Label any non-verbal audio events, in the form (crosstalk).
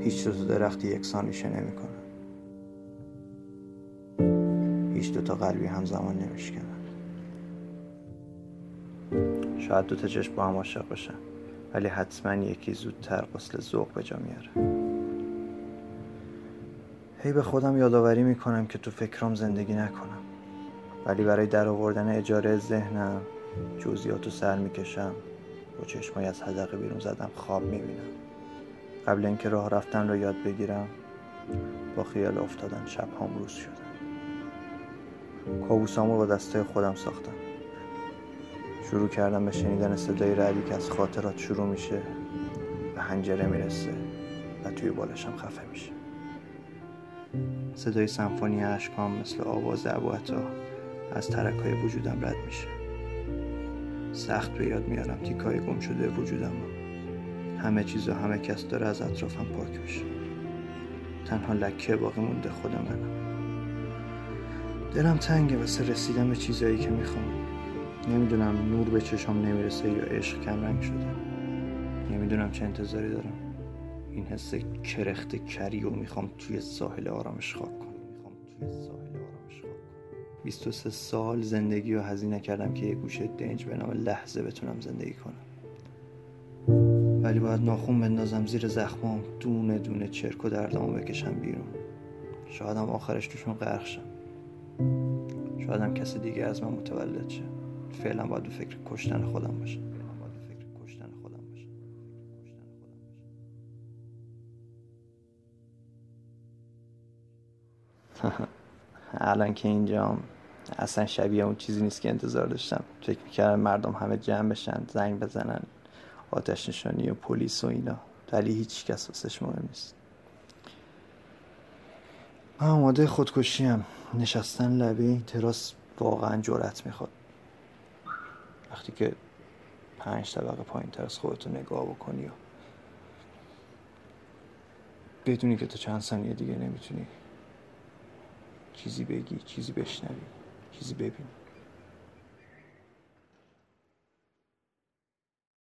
هیچ دو تا درختی یکسان ریشه نمی‌کنن هیچ دو تا قلبی همزمان نمیشکنن. شاید دو تا چشم با هم عاشق بشن ولی حتما یکی زودتر قسل ذوق به جا میاره. هی به خودم یادآوری می‌کنم که تو فکرام زندگی نکنم. ولی برای در آوردن اجاره ذهنم جزئیات رو سر می‌کشم با چشمای از حدقه بیرون زدم خواب می‌بینم. قبل اینکه راه رفتن رو یاد بگیرم با خیال افتادن شب هم روز شدن کابوسامو با دسته خودم ساختم. شروع کردم به شنیدن صدای رعدی که از خاطرات شروع میشه به هنجره می‌رسه و توی بالشم خفه میشه. صدای سمفونی اشکام مثل آواز ابوعطا از ترکای وجودم رد میشه. سخت به یاد میارم تیکای گم شده وجودم همه چیز و همه کس داره از اطرافم پاک میشه. تنها لکه باقی مونده خود منم دلم تنگه واسه رسیدن به چیزایی که می‌خوام. نمی‌دونم نور به چشم نمی‌رسه یا عشق کم رنگ شده. نمی‌دونم چه انتظاری دارم. این حس کرخت کری و می‌خوام توی ساحل آرامش خاک کنم. می‌خوام توی ساحل آرامش خاک کنم. 23 سال زندگی رو هزینه کردم که یه گوشه دنج به نام لحظه بتونم زندگی کنم. ولی باید ناخون بندازم زیر زخمام دونه دونه چرک و دردامو بکشم بیرون. شایدم آخرش توشون غرق شم شایدم کسی دیگه از من متولد شه. فعلا باید به فکر کشتن خودم باشم (laughs) الان که اینجام اصلا شبیه اون چیزی نیست که انتظار داشتم. فکر می‌کردم مردم همه جمع بشن زنگ بزنن. آتش نشانی و پلیس و اینا. ولی هیچ کس واسش مهم نیست. من آماده خودکشیم. نشستن لبه این تراس واقعا جرأت می‌خواد. وقتی که پنج طبقه پایین تر از خودتو نگاه بکنی و بدونی که تو چند ثانیه دیگه نمی‌تونی چیزی بگی چیزی بشنوی چیزی ببینی.